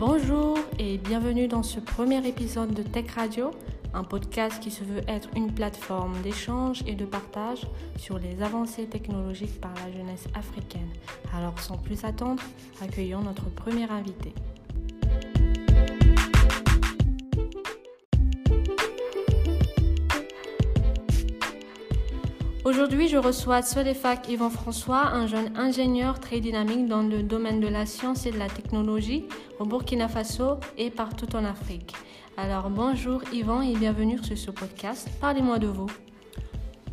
Bonjour et bienvenue dans ce premier épisode de Tech Radio, un podcast qui se veut être une plateforme d'échange et de partage sur les avancées technologiques par la jeunesse africaine. Alors sans plus attendre, accueillons notre premier invité. Aujourd'hui, je reçois Solefak Yvan François, un jeune ingénieur très dynamique dans le domaine de la science et de la technologie au Burkina Faso et partout en Afrique. Alors bonjour Yvan et bienvenue sur ce podcast. Parlez-moi de vous.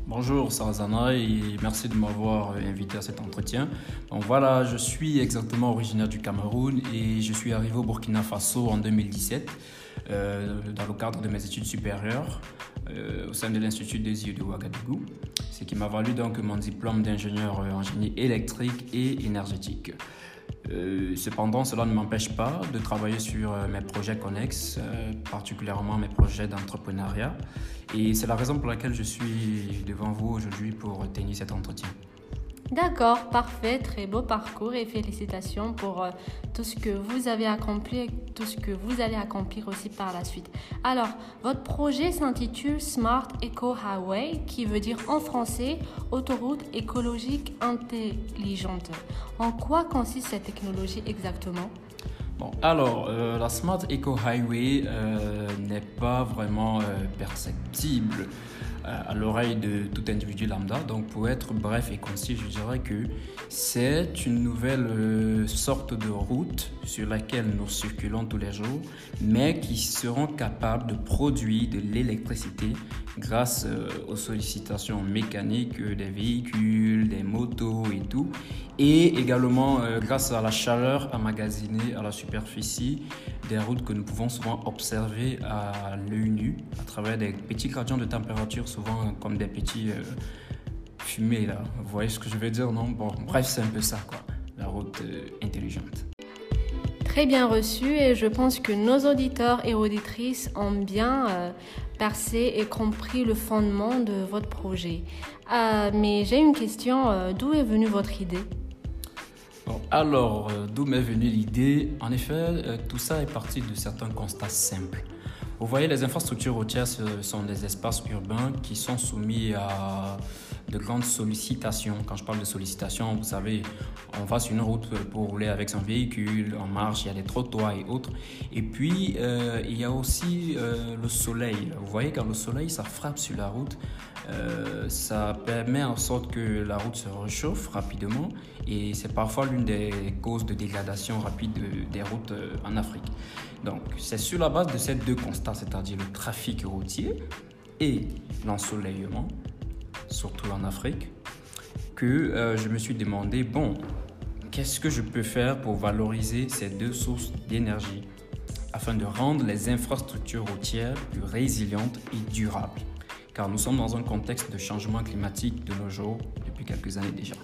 Bonjour Sarazana et merci de m'avoir invité à cet entretien. Donc voilà, je suis exactement originaire du Cameroun et je suis arrivé au Burkina Faso en 2017 euh, dans le cadre de mes études supérieures euh, au sein de l'Institut des yeux de Ouagadougou, ce qui m'a valu donc mon diplôme d'ingénieur en génie électrique et énergétique. Euh, cependant, cela ne m'empêche pas de travailler sur euh, mes projets connexes, particulièrement mes projets d'entrepreneuriat. Et c'est la raison pour laquelle je suis devant vous aujourd'hui pour tenir cet entretien. D'accord, parfait, très beau parcours et félicitations pour euh, tout ce que vous avez accompli et tout ce que vous allez accomplir aussi par la suite. Alors, votre projet s'intitule Smart Eco Highway, qui veut dire en français autoroute écologique intelligente. En quoi consiste cette technologie exactement? Bon, alors, euh, la Smart Eco Highway euh, n'est pas vraiment perceptible à l'oreille de tout individu lambda. Donc pour être bref et concis, je dirais que c'est une nouvelle euh, sorte de route sur laquelle nous circulons tous les jours, mais qui seront capables de produire de l'électricité grâce euh, aux sollicitations mécaniques des véhicules, des motos et tout, et également euh, grâce à la chaleur emmagasinée à la superficie des routes que nous pouvons souvent observer à l'œil nu à travers des petits gradients de température, souvent comme des petits euh, fumées là. Vous voyez ce que je veux dire, non? Bon, bref, c'est un peu ça quoi, la route intelligente. Très bien reçu et je pense que nos auditeurs et auditrices ont bien percé et compris le fondement de votre projet. Euh, mais j'ai une question, euh, d'où est venue votre idée? Alors, d'où m'est venue l'idée? En effet, tout ça est parti de certains constats simples. Vous voyez, les infrastructures routières sont des espaces urbains qui sont soumis à de grandes sollicitations. Quand je parle de sollicitations, vous savez, on va sur une route pour rouler avec son véhicule, en marche, il y a des trottoirs et autres. Et puis, euh, il y a aussi euh, le soleil. Vous voyez, quand le soleil, ça frappe sur la route, euh, ça permet en sorte que la route se réchauffe rapidement et c'est parfois l'une des causes de dégradation rapide des routes en Afrique. Donc, c'est sur la base de ces deux constats, c'est-à-dire le trafic routier et l'ensoleillement, surtout en Afrique, que euh, je me suis demandé, bon, qu'est-ce que je peux faire pour valoriser ces deux sources d'énergie afin de rendre les infrastructures routières plus résilientes et durables? Car nous sommes dans un contexte de changement climatique de nos jours depuis quelques années déjà.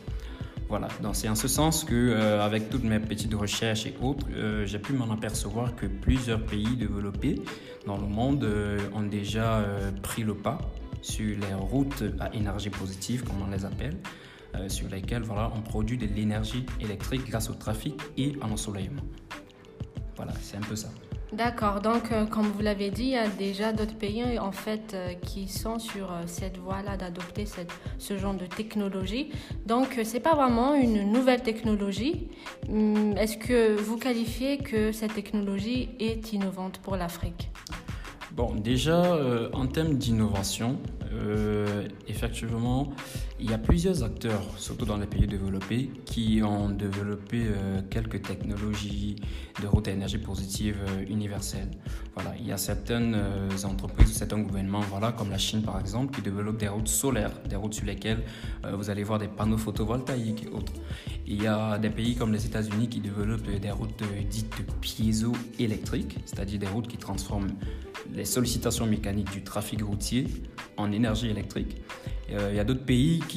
Voilà, c'est en ce sens que, euh, avec toutes mes petites recherches et autres, euh, j'ai pu m'en apercevoir que plusieurs pays développés dans le monde ont déjà pris le pas sur les routes à énergie positive, comme on les appelle, euh, sur lesquelles on produit de l'énergie électrique grâce au trafic et à l'ensoleillement. Voilà, c'est un peu ça. D'accord, donc euh, comme vous l'avez dit, il y a déjà d'autres pays en fait euh, qui sont sur cette voie-là d'adopter ce genre de technologie. Donc c'est pas vraiment une nouvelle technologie. Hum, est-ce que vous qualifiez que cette technologie est innovante pour l'Afrique? Bon, déjà, en termes d'innovation, euh, effectivement, il y a plusieurs acteurs, surtout dans les pays développés, qui ont développé euh, quelques technologies de route à énergie positive euh, universelle. Voilà, il y a certaines entreprises, certains gouvernements, voilà, comme la Chine par exemple, qui développent des routes solaires, des routes sur lesquelles vous allez voir des panneaux photovoltaïques et autres. Il y a des pays comme les États-Unis qui développent des routes dites piézo-électriques, c'est-à-dire des routes qui transforment les sollicitations mécaniques du trafic routier en énergie électrique. Euh, il y a d'autres pays qui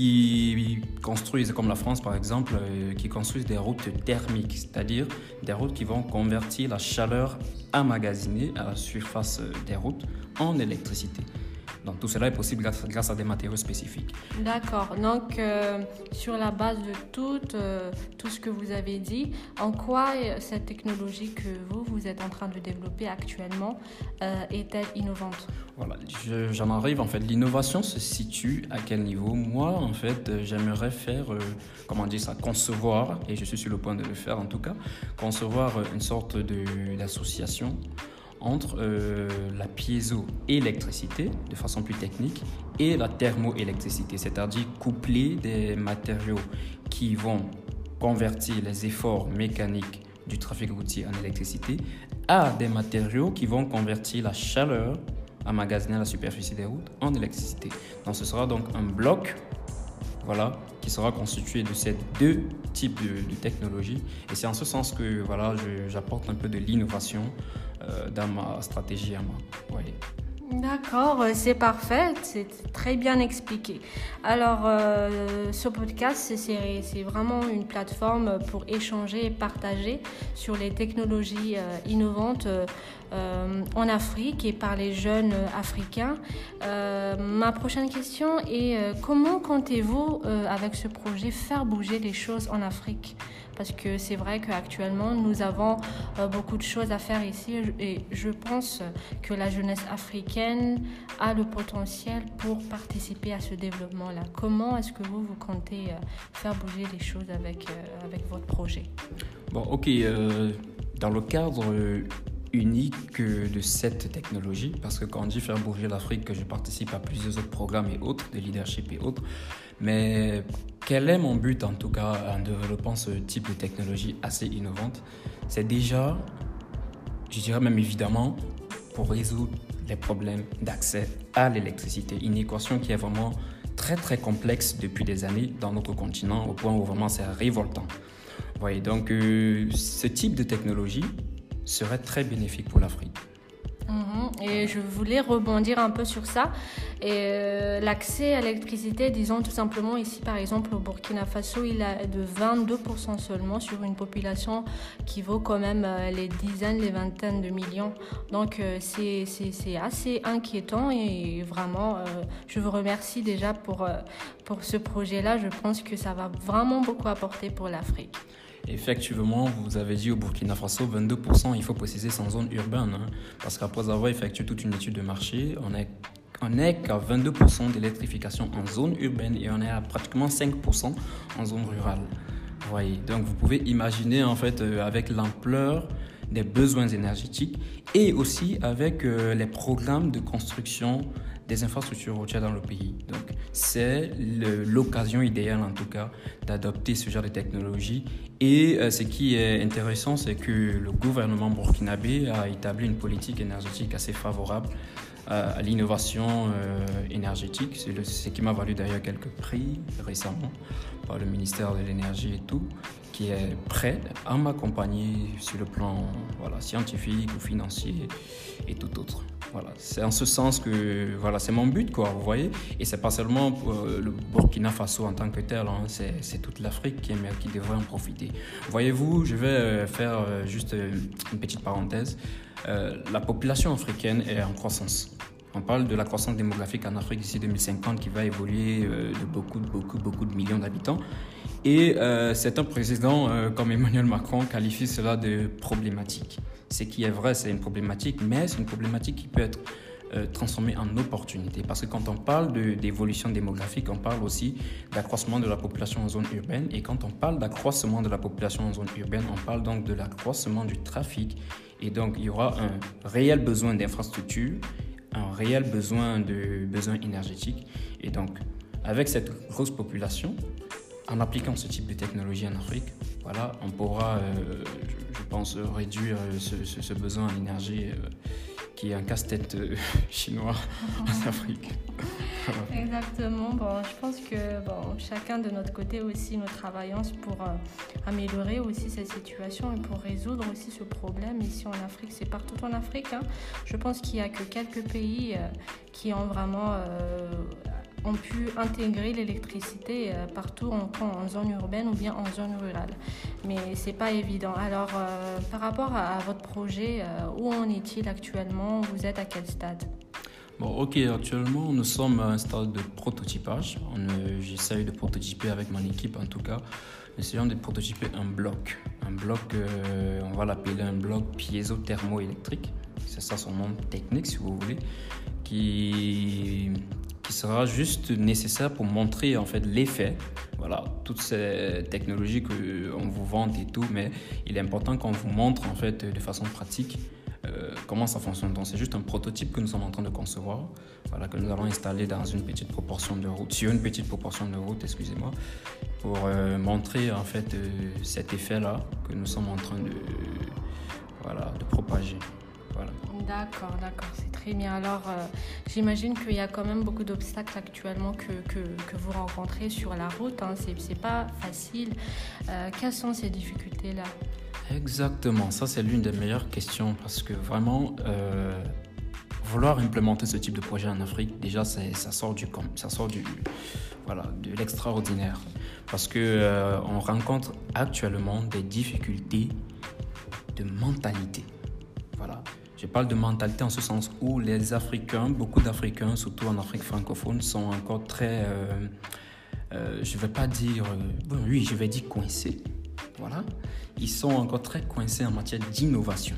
construisent, comme la France par exemple, euh, qui construisent des routes thermiques, c'est-à-dire des routes qui vont convertir la chaleur emmagasinée à la surface des routes en électricité. Donc tout cela est possible grâce, à des matériaux spécifiques. D'accord. Donc euh, sur la base de tout, euh, tout ce que vous avez dit, en quoi cette technologie que vous, vous êtes en train de développer actuellement est-elle innovante? Voilà, j'en arrive. En fait, l'innovation se situe à quel niveau? Moi, en fait, j'aimerais faire, comment dire ça, concevoir, et je suis sur le point de le faire en tout cas, concevoir une sorte d'association entre euh, la piézoélectricité, de façon plus technique, et la thermoélectricité, c'est-à-dire coupler des matériaux qui vont convertir les efforts mécaniques du trafic routier en électricité à des matériaux qui vont convertir la chaleur emmagasinée à la superficie des routes en électricité. Donc ce sera donc un bloc voilà, qui sera constitué de ces deux types de, technologies. Et c'est en ce sens que voilà, j'apporte un peu de l'innovation euh, dans ma stratégie à moi. D'accord, euh, c'est parfait, c'est très bien expliqué. Alors, euh, ce podcast, c'est vraiment une plateforme pour échanger et partager sur les technologies innovantes en Afrique et par les jeunes africains. ma prochaine question est comment comptez-vous, avec ce projet, faire bouger les choses en Afrique? Parce que c'est vrai qu'actuellement, nous avons euh, beaucoup de choses à faire ici et je pense que la jeunesse africaine a le potentiel pour participer à ce développement-là. Comment est-ce que vous, vous comptez euh, faire bouger les choses avec, euh, avec votre projet? Bon, ok. dans le cadre unique de cette technologie, parce que quand on dit faire bouger l'Afrique, je participe à plusieurs autres programmes et autres, de leadership et autres, mais quel est mon but en tout cas en développant ce type de technologie assez innovante? C'est déjà, je dirais même évidemment, pour résoudre les problèmes d'accès à l'électricité. Une équation qui est vraiment très très complexe depuis des années dans notre continent au point où vraiment c'est révoltant. Voyez, donc euh, ce type de technologie serait très bénéfique pour l'Afrique. Mhm. Et je voulais rebondir un peu sur ça. Et euh, l'accès à l'électricité, disons tout simplement ici par exemple au Burkina Faso, il est de 22% seulement sur une population qui vaut quand même euh, les dizaines, les vingtaines de millions. Donc euh, c'est assez inquiétant et vraiment je vous remercie déjà pour, pour ce projet-là. Je pense que ça va vraiment beaucoup apporter pour l'Afrique. Effectivement, vous avez dit au Burkina Faso, 22%, il faut préciser, sans zone urbaine. Hein. parce qu'après avoir effectué toute une étude de marché, on est, on est qu'à 22% d'électrification en zone urbaine et on est à pratiquement 5% en zone rurale. voyez, donc vous pouvez imaginer en fait euh, avec l'ampleur des besoins énergétiques et aussi avec euh, les programmes de construction des infrastructures routières dans le pays. Donc, c'est l'occasion idéale, en tout cas, d'adopter ce genre de technologie. Et euh, ce qui est intéressant, c'est que le gouvernement burkinabé a établi une politique énergétique assez favorable euh, à l'innovation euh, énergétique. C'est ce qui m'a valu d'ailleurs quelques prix récemment par le ministère de l'énergie et tout, qui est prêt à m'accompagner sur le plan voilà, scientifique ou financier et tout autre. Voilà, c'est en ce sens que voilà, c'est mon but, quoi, vous voyez. Et c'est pas seulement euh, le Burkina Faso en tant que tel, hein, c'est toute l'Afrique qui, devrait en profiter. Voyez-vous, je vais euh, faire euh, juste une petite parenthèse. la population africaine est en croissance. On parle de la croissance démographique en Afrique d'ici 2050 qui va évoluer de beaucoup, beaucoup, beaucoup de millions d'habitants. Et c'est un président comme Emmanuel Macron qualifie cela de problématique. Ce qui est vrai, c'est une problématique, mais c'est une problématique qui peut être euh, transformée en opportunité. Parce que quand on parle d'évolution démographique, on parle aussi d'accroissement de la population en zone urbaine. Et quand on parle d'accroissement de la population en zone urbaine, on parle donc de l'accroissement du trafic. Et donc, il y aura un réel besoin d'infrastructures, un réel besoin de besoins énergétiques. Et donc, avec cette grosse population, en appliquant ce type de technologie en Afrique, voilà, on pourra, euh, je, pense, réduire euh, ce, besoin en énergie euh, qui est un casse-tête chinois en Afrique. Exactement. Bon, je pense que bon, chacun de notre côté aussi, nous travaillons pour améliorer aussi cette situation et pour résoudre aussi ce problème ici en Afrique. C'est partout en Afrique. Hein. Je pense qu'il n'y a que quelques pays qui ont vraiment ont pu intégrer l'électricité euh, partout en, en, zone urbaine ou bien en zone rurale. Mais c'est pas évident. Alors, euh, par rapport à, votre projet, euh, où en est-il actuellement? Vous êtes à quel stade? Bon, ok, actuellement, nous sommes à un stade de prototypage. J'essaye de prototyper avec mon équipe, en tout cas. Essayons de prototyper un bloc. Un bloc, euh, on va l'appeler un bloc piézo-thermoélectrique. C'est ça son nom technique, si vous voulez. Qui, qui sera juste nécessaire pour montrer en fait l'effet. Voilà, toutes ces technologies qu'on vous vend et tout, mais il est important qu'on vous montre en fait de façon pratique euh, comment ça fonctionne. Donc c'est juste un prototype que nous sommes en train de concevoir, voilà, que nous allons installer dans une petite proportion de route, sur une petite proportion de route, excusez-moi, pour euh, montrer en fait euh, cet effet-là que nous sommes en train de, voilà, de propager. Voilà. D'accord, d'accord, c'est très bien. Alors, j'imagine qu'il y a quand même beaucoup d'obstacles actuellement que, que, que, vous rencontrez sur la route. Hein. C'est pas facile. quelles sont ces difficultés-là? Exactement, ça c'est l'une des meilleures questions parce que vraiment, euh, vouloir implémenter ce type de projet en Afrique, déjà ça sort du ça sort du voilà de l'extraordinaire parce que euh, on rencontre actuellement des difficultés de mentalité. Voilà, je parle de mentalité en ce sens où les Africains, beaucoup d'Africains, surtout en Afrique francophone, sont encore très, euh, je ne vais pas dire, bon, oui, je vais dire coincés voilà, ils sont encore très coincés en matière d'innovation.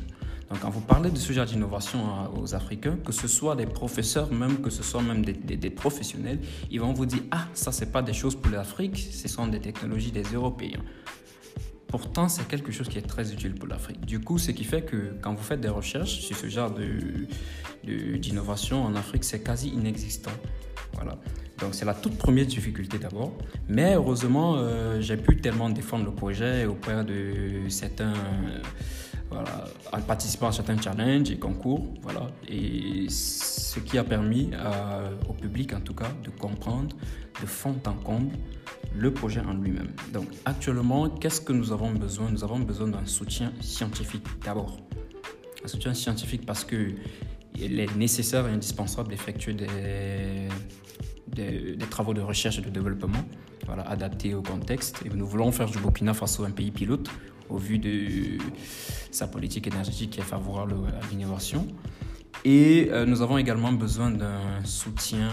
Donc, quand vous parlez de ce genre d'innovation euh, aux Africains, que ce soit des professeurs, même que ce soit même des, professionnels, ils vont vous dire Ah, ça, c'est pas des choses pour l'Afrique, ce sont des technologies des Européens. Pourtant, c'est quelque chose qui est très utile pour l'Afrique. Du coup, ce qui fait que quand vous faites des recherches sur ce genre d'innovation en Afrique, c'est quasi inexistant. Voilà. Donc c'est la toute première difficulté d'abord. Mais heureusement, euh, j'ai pu tellement défendre le projet auprès de certains... voilà, en participant à certains challenges et concours, voilà, et ce qui a permis au public en tout cas de comprendre de fond en comble le projet en lui-même. Donc actuellement, qu'est-ce que nous avons besoin? Nous avons besoin d'un soutien scientifique d'abord. Un soutien scientifique parce que il est nécessaire et indispensable d'effectuer des des, travaux de recherche et de développement voilà, adaptés au contexte. Et nous voulons faire du Burkina Faso un pays pilote au vu de sa politique énergétique qui est favorable à l'innovation. Et euh, nous avons également besoin d'un soutien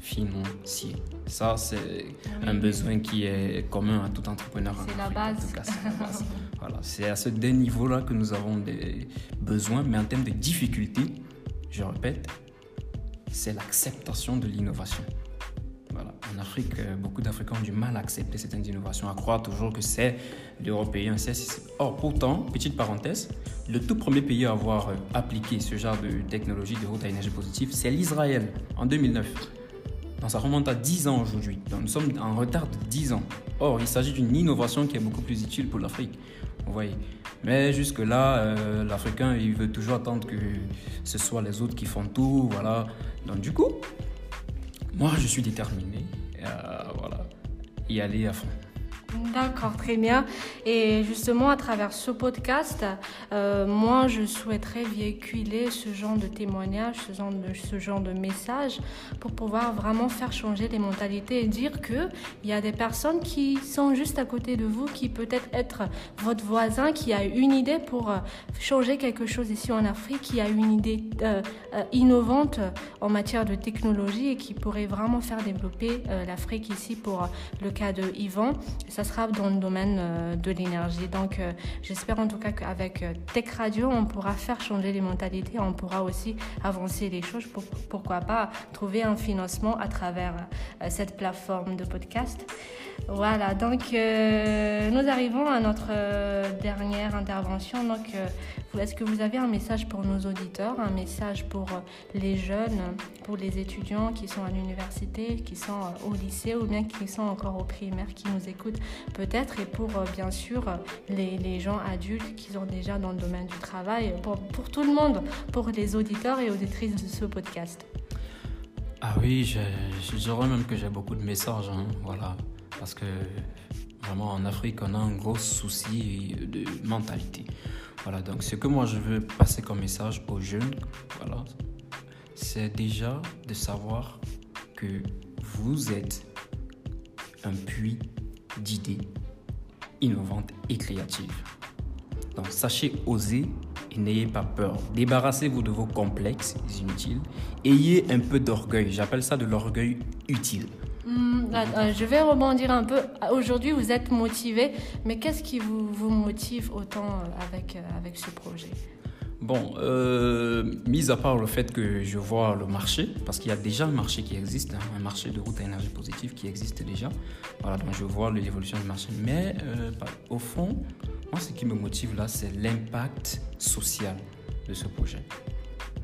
financier. Ça, c'est un besoin qui est commun à tout entrepreneur. C'est la base. voilà, c'est à ce deux niveaux-là que nous avons des besoins, mais en termes de difficultés, je répète, c'est l'acceptation de l'innovation. En Afrique, euh, beaucoup d'Africains ont du mal à accepter certaines innovations, à croire toujours que c'est l'Européen. Or, pourtant, petite parenthèse, le tout premier pays à avoir euh, appliqué ce genre de technologie de route à énergie positive, c'est l'Israël en 2009. Donc ça remonte à 10 ans aujourd'hui. Donc nous sommes en retard de 10 ans. Or, il s'agit d'une innovation qui est beaucoup plus utile pour l'Afrique. Vous voyez. Mais jusque-là, euh, l'Africain, il veut toujours attendre que ce soit les autres qui font tout. Voilà. Donc du coup, moi, je suis déterminé voilà, y aller à fond. D'accord, très bien. Et justement, à travers ce podcast, euh, moi, je souhaiterais véhiculer ce genre de témoignages, ce genre de, ce genre de messages pour pouvoir vraiment faire changer les mentalités et dire qu'il y a des personnes qui sont juste à côté de vous, qui peut-être être votre voisin, qui a une idée pour euh, changer quelque chose ici en Afrique, qui a une idée euh, innovante en matière de technologie et qui pourrait vraiment faire développer l'Afrique ici pour le cas de Yvan. Ça sera dans le domaine euh, de l'énergie. Donc, euh, j'espère en tout cas qu'avec euh, Tech Radio, on pourra faire changer les mentalités, on pourra aussi avancer les choses. Pour, pourquoi pas trouver un financement à travers cette plateforme de podcast. Voilà, donc nous arrivons à notre dernière intervention. Donc, est-ce que vous avez un message pour nos auditeurs, un message pour les jeunes, pour les étudiants qui sont à l'université, qui sont au lycée ou bien qui sont encore au primaire, qui nous écoutent peut-être, et pour euh, bien sûr les, gens adultes qui sont déjà dans le domaine du travail, pour, tout le monde, pour les auditeurs et auditrices de ce podcast. Ah oui, je, dirais même que j'ai beaucoup de messages, hein, voilà, parce que vraiment en Afrique, on a un gros souci de mentalité. Voilà, donc ce que moi je veux passer comme message aux jeunes, voilà, c'est déjà de savoir que vous êtes un puits d'idées innovantes et créatives. Donc sachez oser et n'ayez pas peur. Débarrassez-vous de vos complexes inutiles. Ayez un peu d'orgueil. J'appelle ça de l'orgueil utile. Hmm, je vais rebondir un peu. Aujourd'hui, vous êtes motivé, mais qu'est-ce qui vous, motive autant euh, avec, euh, avec ce projet? Bon, euh, mis à part le fait que je vois le marché, parce qu'il y a déjà un marché qui existe, hein, un marché de route à énergie positive qui existe déjà. Voilà, donc je vois l'évolution du marché. Mais au fond, moi, ce qui me motive là, c'est l'impact social de ce projet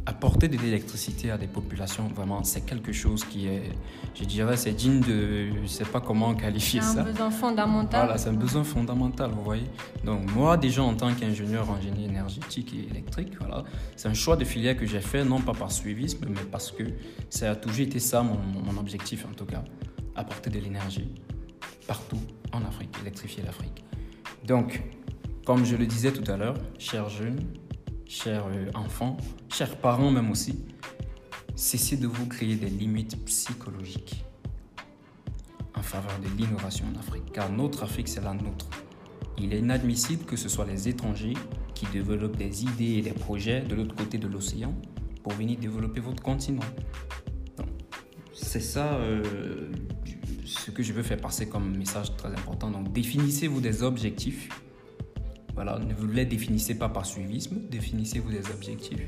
apporter de l'électricité à des populations, vraiment, c'est quelque chose qui est, je dirais, c'est digne de, je ne sais pas comment qualifier ça. C'est un besoin fondamental. Voilà, c'est un besoin fondamental, vous voyez. Donc moi, déjà en tant qu'ingénieur en génie énergétique et électrique, voilà, c'est un choix de filière que j'ai fait, non pas par suivisme, mais parce que ça a toujours été ça mon, mon objectif en tout cas, apporter de l'énergie partout en Afrique, électrifier l'Afrique. Donc, comme je le disais tout à l'heure, chers jeunes, chers euh, enfants, chers parents même aussi, cessez de vous créer des limites psychologiques en faveur de l'innovation en Afrique, car notre Afrique, c'est la nôtre. Il est inadmissible que ce soit les étrangers qui développent des idées et des projets de l'autre côté de l'océan pour venir développer votre continent. C'est ça euh, ce que je veux faire passer comme message très important. Donc définissez-vous des objectifs voilà, ne vous les définissez pas par suivisme, définissez-vous des objectifs.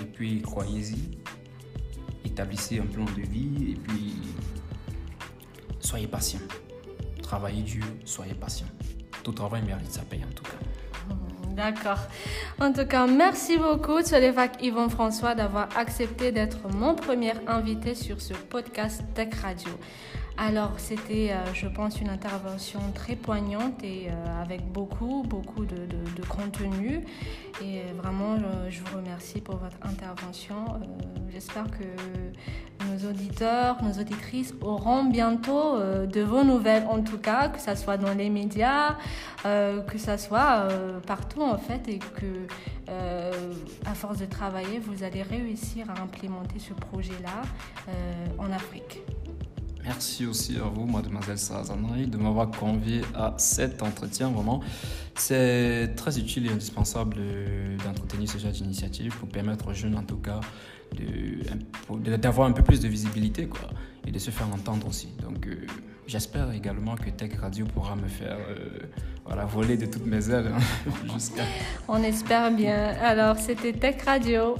Et puis, croyez-y, établissez un plan de vie et puis, soyez patient. Travaillez dur, soyez patient. Tout travail mérite sa paye en tout cas. D'accord. En tout cas, merci beaucoup, Tsolevac Yvon François, d'avoir accepté d'être mon premier invité sur ce podcast Tech Radio. Alors, c'était, euh, je pense, une intervention très poignante et euh, avec beaucoup, beaucoup de, contenu. Et vraiment, je vous remercie pour votre intervention. Euh, j'espère que nos auditeurs, nos auditrices auront bientôt de vos nouvelles, en tout cas, que ce soit dans les médias, que ce soit partout, en fait, et que, à force de travailler, vous allez réussir à implémenter ce projet-là en Afrique. Merci aussi à vous, mademoiselle Sarazanri, de m'avoir convié à cet entretien. Vraiment, c'est très utile et indispensable d'entretenir ce genre d'initiative pour permettre aux jeunes, en tout cas, d'avoir un peu plus de visibilité et de se faire entendre aussi. Donc, euh, j'espère également que Tech Radio pourra me faire euh, voilà, voler de toutes mes ailes hein. On espère bien. Alors, c'était Tech Radio.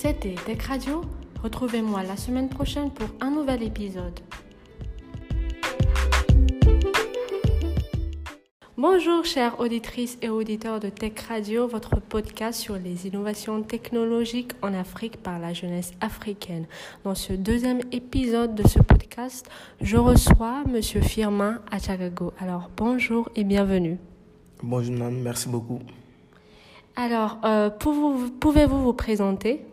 C'était Tech Radio. Retrouvez-moi la semaine prochaine pour un nouvel épisode. Bonjour chères auditrices et auditeurs de Tech Radio, votre podcast sur les innovations technologiques en Afrique par la jeunesse africaine. Dans ce deuxième épisode de ce podcast, je reçois Monsieur Firmin Achagago. Alors bonjour et bienvenue. Bonjour, merci beaucoup. Alors, euh, pouvez-vous vous présenter?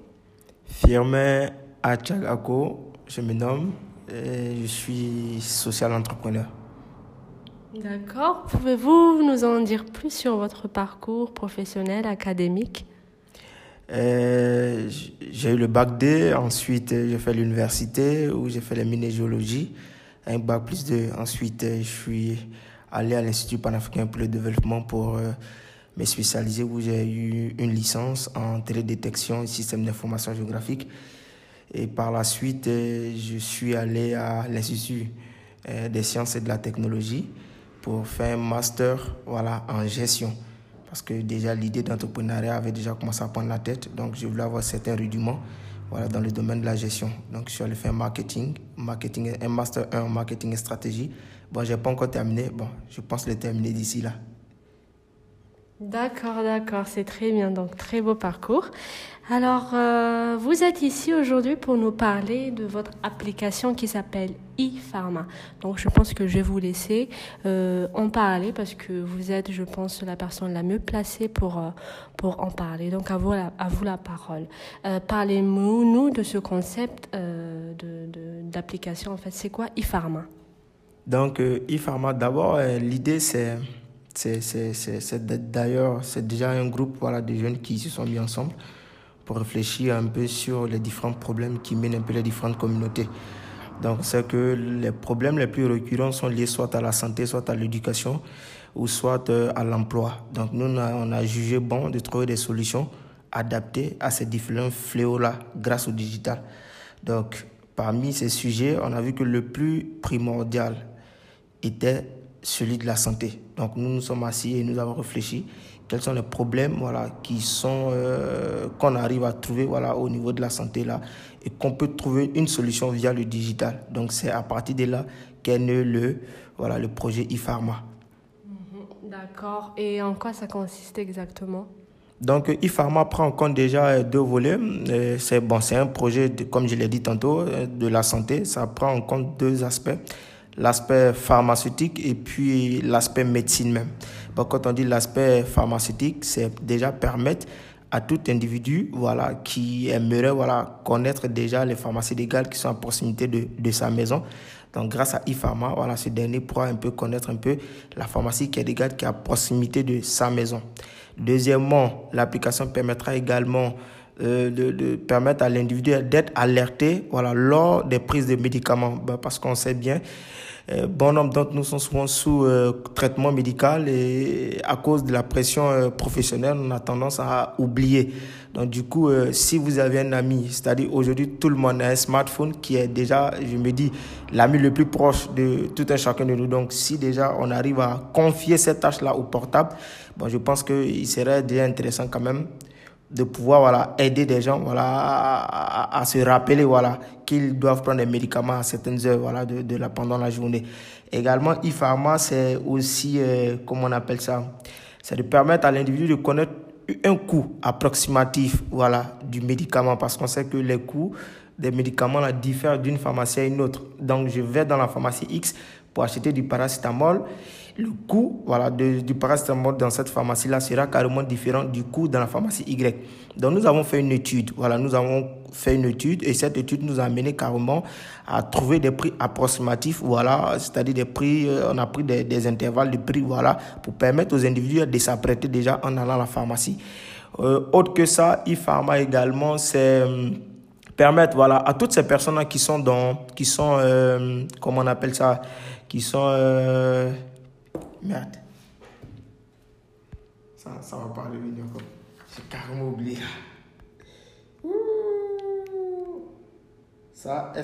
Firmin Achagako, je me nomme, et je suis social entrepreneur. D'accord. Pouvez-vous nous en dire plus sur votre parcours professionnel, académique? Euh, J'ai eu le bac D, ensuite j'ai fait l'université où j'ai fait la minégéologie, un bac plus 2. Ensuite, je suis allé à l'Institut panafricain pour le développement pour euh, me spécialisé où j'ai eu une licence en télédétection et système d'information géographique. Et par la suite, euh, je suis allé à l'Institut euh, des sciences et de la technologie pour faire un master voilà, en gestion. Parce que déjà l'idée d'entrepreneuriat avait déjà commencé à prendre la tête. Donc je voulais avoir certains rudiments voilà, dans le domaine de la gestion. Donc je suis allé faire marketing, marketing un master 1 en marketing et stratégie. Bon, je n'ai pas encore terminé. Bon, je pense le terminer d'ici là. D'accord, d'accord, c'est très bien, donc très beau parcours. Alors, euh, vous êtes ici aujourd'hui pour nous parler de votre application qui s'appelle ePharma. Donc, je pense que je vais vous laisser euh, en parler parce que vous êtes, je pense, la personne la mieux placée pour, euh, en parler. Donc, à vous la, à vous la parole. Parlez-nous de ce concept d'application. En fait, c'est quoi ePharma? Donc, ePharma, d'abord, l'idée, c'est c'est d'ailleurs, c'est déjà un groupe voilà, de jeunes qui se sont mis ensemble pour réfléchir un peu sur les différents problèmes qui mènent un peu les différentes communautés. Donc, c'est que les problèmes les plus récurrents sont liés soit à la santé, soit à l'éducation ou soit euh, à l'emploi. Donc, nous, on a jugé bon de trouver des solutions adaptées à ces différents fléaux-là grâce au digital. Donc, parmi ces sujets, on a vu que le plus primordial était celui de la santé. Donc, nous nous sommes assis et nous avons réfléchi quels sont les problèmes voilà, qui sont, euh, qu'on arrive à trouver voilà, au niveau de la santé là, et qu'on peut trouver une solution via le digital. Donc c'est à partir de là qu'est né le, voilà, le projet e-pharma. Mhm, d'accord. Et en quoi ça consiste exactement? Donc, e-pharma prend en compte déjà deux volets. Euh, c'est bon, c'est un projet, de, comme je l'ai dit tantôt, euh, de la santé. Ça prend en compte deux aspects l'aspect pharmaceutique et puis l'aspect médecine même. Bon, quand on dit l'aspect pharmaceutique, c'est déjà permettre à tout individu voilà, qui aimerait voilà, connaître déjà les pharmacies légales qui sont à proximité de, de sa maison. Donc, grâce à e-pharma, voilà, ce dernier pourra un peu connaître un peu la pharmacie qui est légale qui est à proximité de sa maison. Deuxièmement, l'application permettra également euh, de, de, permettre à l'individu d'être alerté voilà, lors des prises de médicaments. Ben, parce qu'on sait bien, euh, bon nombre d'entre nous sont souvent sous euh, traitement médical et à cause de la pression euh, professionnelle, on a tendance à oublier. Donc du coup, si vous avez un ami, c'est-à-dire aujourd'hui tout le monde a un smartphone qui est déjà, je me dis, l'ami le plus proche de tout un chacun de nous. Donc si déjà on arrive à confier cette tâche-là au portable, bon, je pense qu'il serait déjà intéressant quand même de pouvoir voilà, aider des gens voilà, à, se rappeler voilà, qu'ils doivent prendre des médicaments à certaines heures voilà, de, de la, pendant la journée. Également, e-pharma, c'est aussi, euh, comment on appelle ça, c'est de permettre à l'individu de connaître un coût approximatif voilà, du médicament parce qu'on sait que les coûts des médicaments là, diffèrent d'une pharmacie à une autre. Donc, je vais dans la pharmacie X pour acheter du paracétamol le coût voilà, du paracétamol dans cette pharmacie-là sera carrément différent du coût dans la pharmacie Y. Donc nous avons fait une étude, voilà, nous avons fait une étude et cette étude nous a amené carrément à trouver des prix approximatifs, voilà, c'est-à-dire des prix, euh, on a pris des, des, intervalles de prix, voilà, pour permettre aux individus de s'apprêter déjà en allant à la pharmacie. Euh, autre que ça, e-pharma également, c'est euh, permettre voilà à toutes ces personnes qui sont dans qui sont euh, comment on appelle ça qui sont euh, Merde. Ça, ça va pas revenir comme. J'ai carrément oublié. Ça, est